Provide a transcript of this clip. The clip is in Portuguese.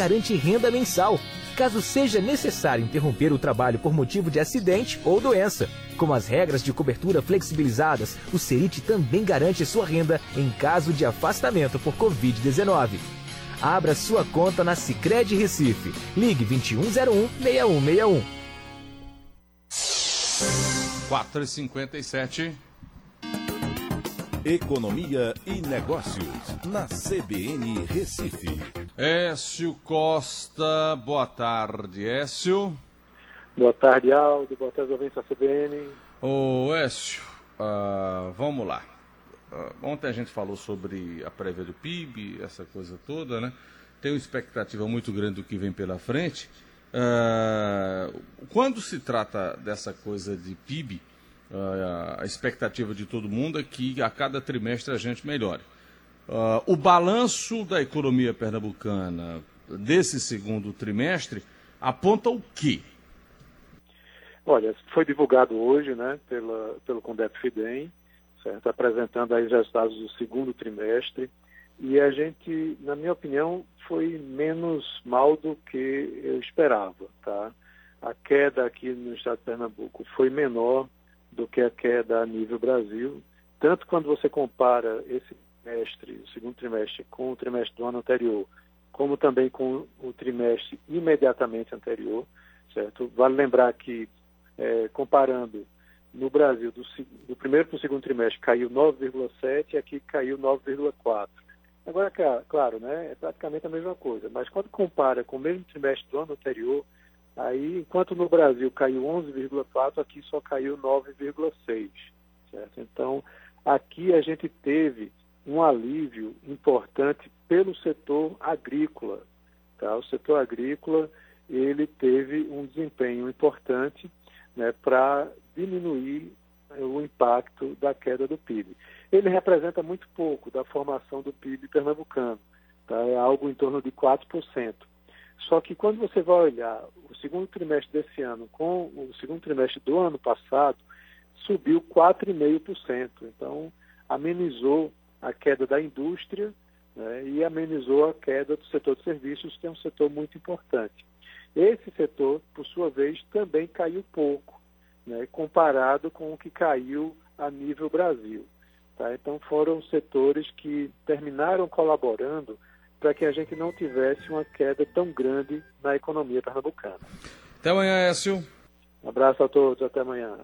garante renda mensal, caso seja necessário interromper o trabalho por motivo de acidente ou doença. Com as regras de cobertura flexibilizadas, o Serit também garante sua renda em caso de afastamento por Covid-19. Abra sua conta na Sicredi Recife. Ligue 2101 6161. 4h57. Economia e Negócios, na CBN Recife. Écio Costa, boa tarde, Écio. Boa tarde, Aldo. Boa tarde, ouvintes da CBN. Ô, Écio, uh, vamos lá. Uh, ontem a gente falou sobre a prévia do PIB, essa coisa toda, né? Tem uma expectativa muito grande do que vem pela frente. Uh, quando se trata dessa coisa de PIB, a expectativa de todo mundo é que a cada trimestre a gente melhore. Uh, o balanço da economia pernambucana desse segundo trimestre aponta o quê? Olha, foi divulgado hoje, né, pela, pelo Condep Fidem, certo, apresentando aí os resultados do segundo trimestre, e a gente, na minha opinião, foi menos mal do que eu esperava, tá? A queda aqui no estado de Pernambuco foi menor do que a queda a nível Brasil, tanto quando você compara esse trimestre, o segundo trimestre, com o trimestre do ano anterior, como também com o trimestre imediatamente anterior, certo? Vale lembrar que, é, comparando no Brasil, do, do primeiro para o segundo trimestre caiu 9,7 e aqui caiu 9,4. Agora, claro, né, é praticamente a mesma coisa, mas quando compara com o mesmo trimestre do ano anterior, Aí, enquanto no Brasil caiu 11,4, aqui só caiu 9,6. Certo? Então, aqui a gente teve um alívio importante pelo setor agrícola. Tá? O setor agrícola ele teve um desempenho importante né, para diminuir o impacto da queda do PIB. Ele representa muito pouco da formação do PIB pernambucano, tá? é algo em torno de 4%. Só que quando você vai olhar o segundo trimestre desse ano com o segundo trimestre do ano passado, subiu 4,5%. Então, amenizou a queda da indústria né, e amenizou a queda do setor de serviços, que é um setor muito importante. Esse setor, por sua vez, também caiu pouco, né, comparado com o que caiu a nível Brasil. Tá? Então, foram setores que terminaram colaborando para que a gente não tivesse uma queda tão grande na economia pernambucana. Até amanhã, Écio. Um abraço a todos, até amanhã.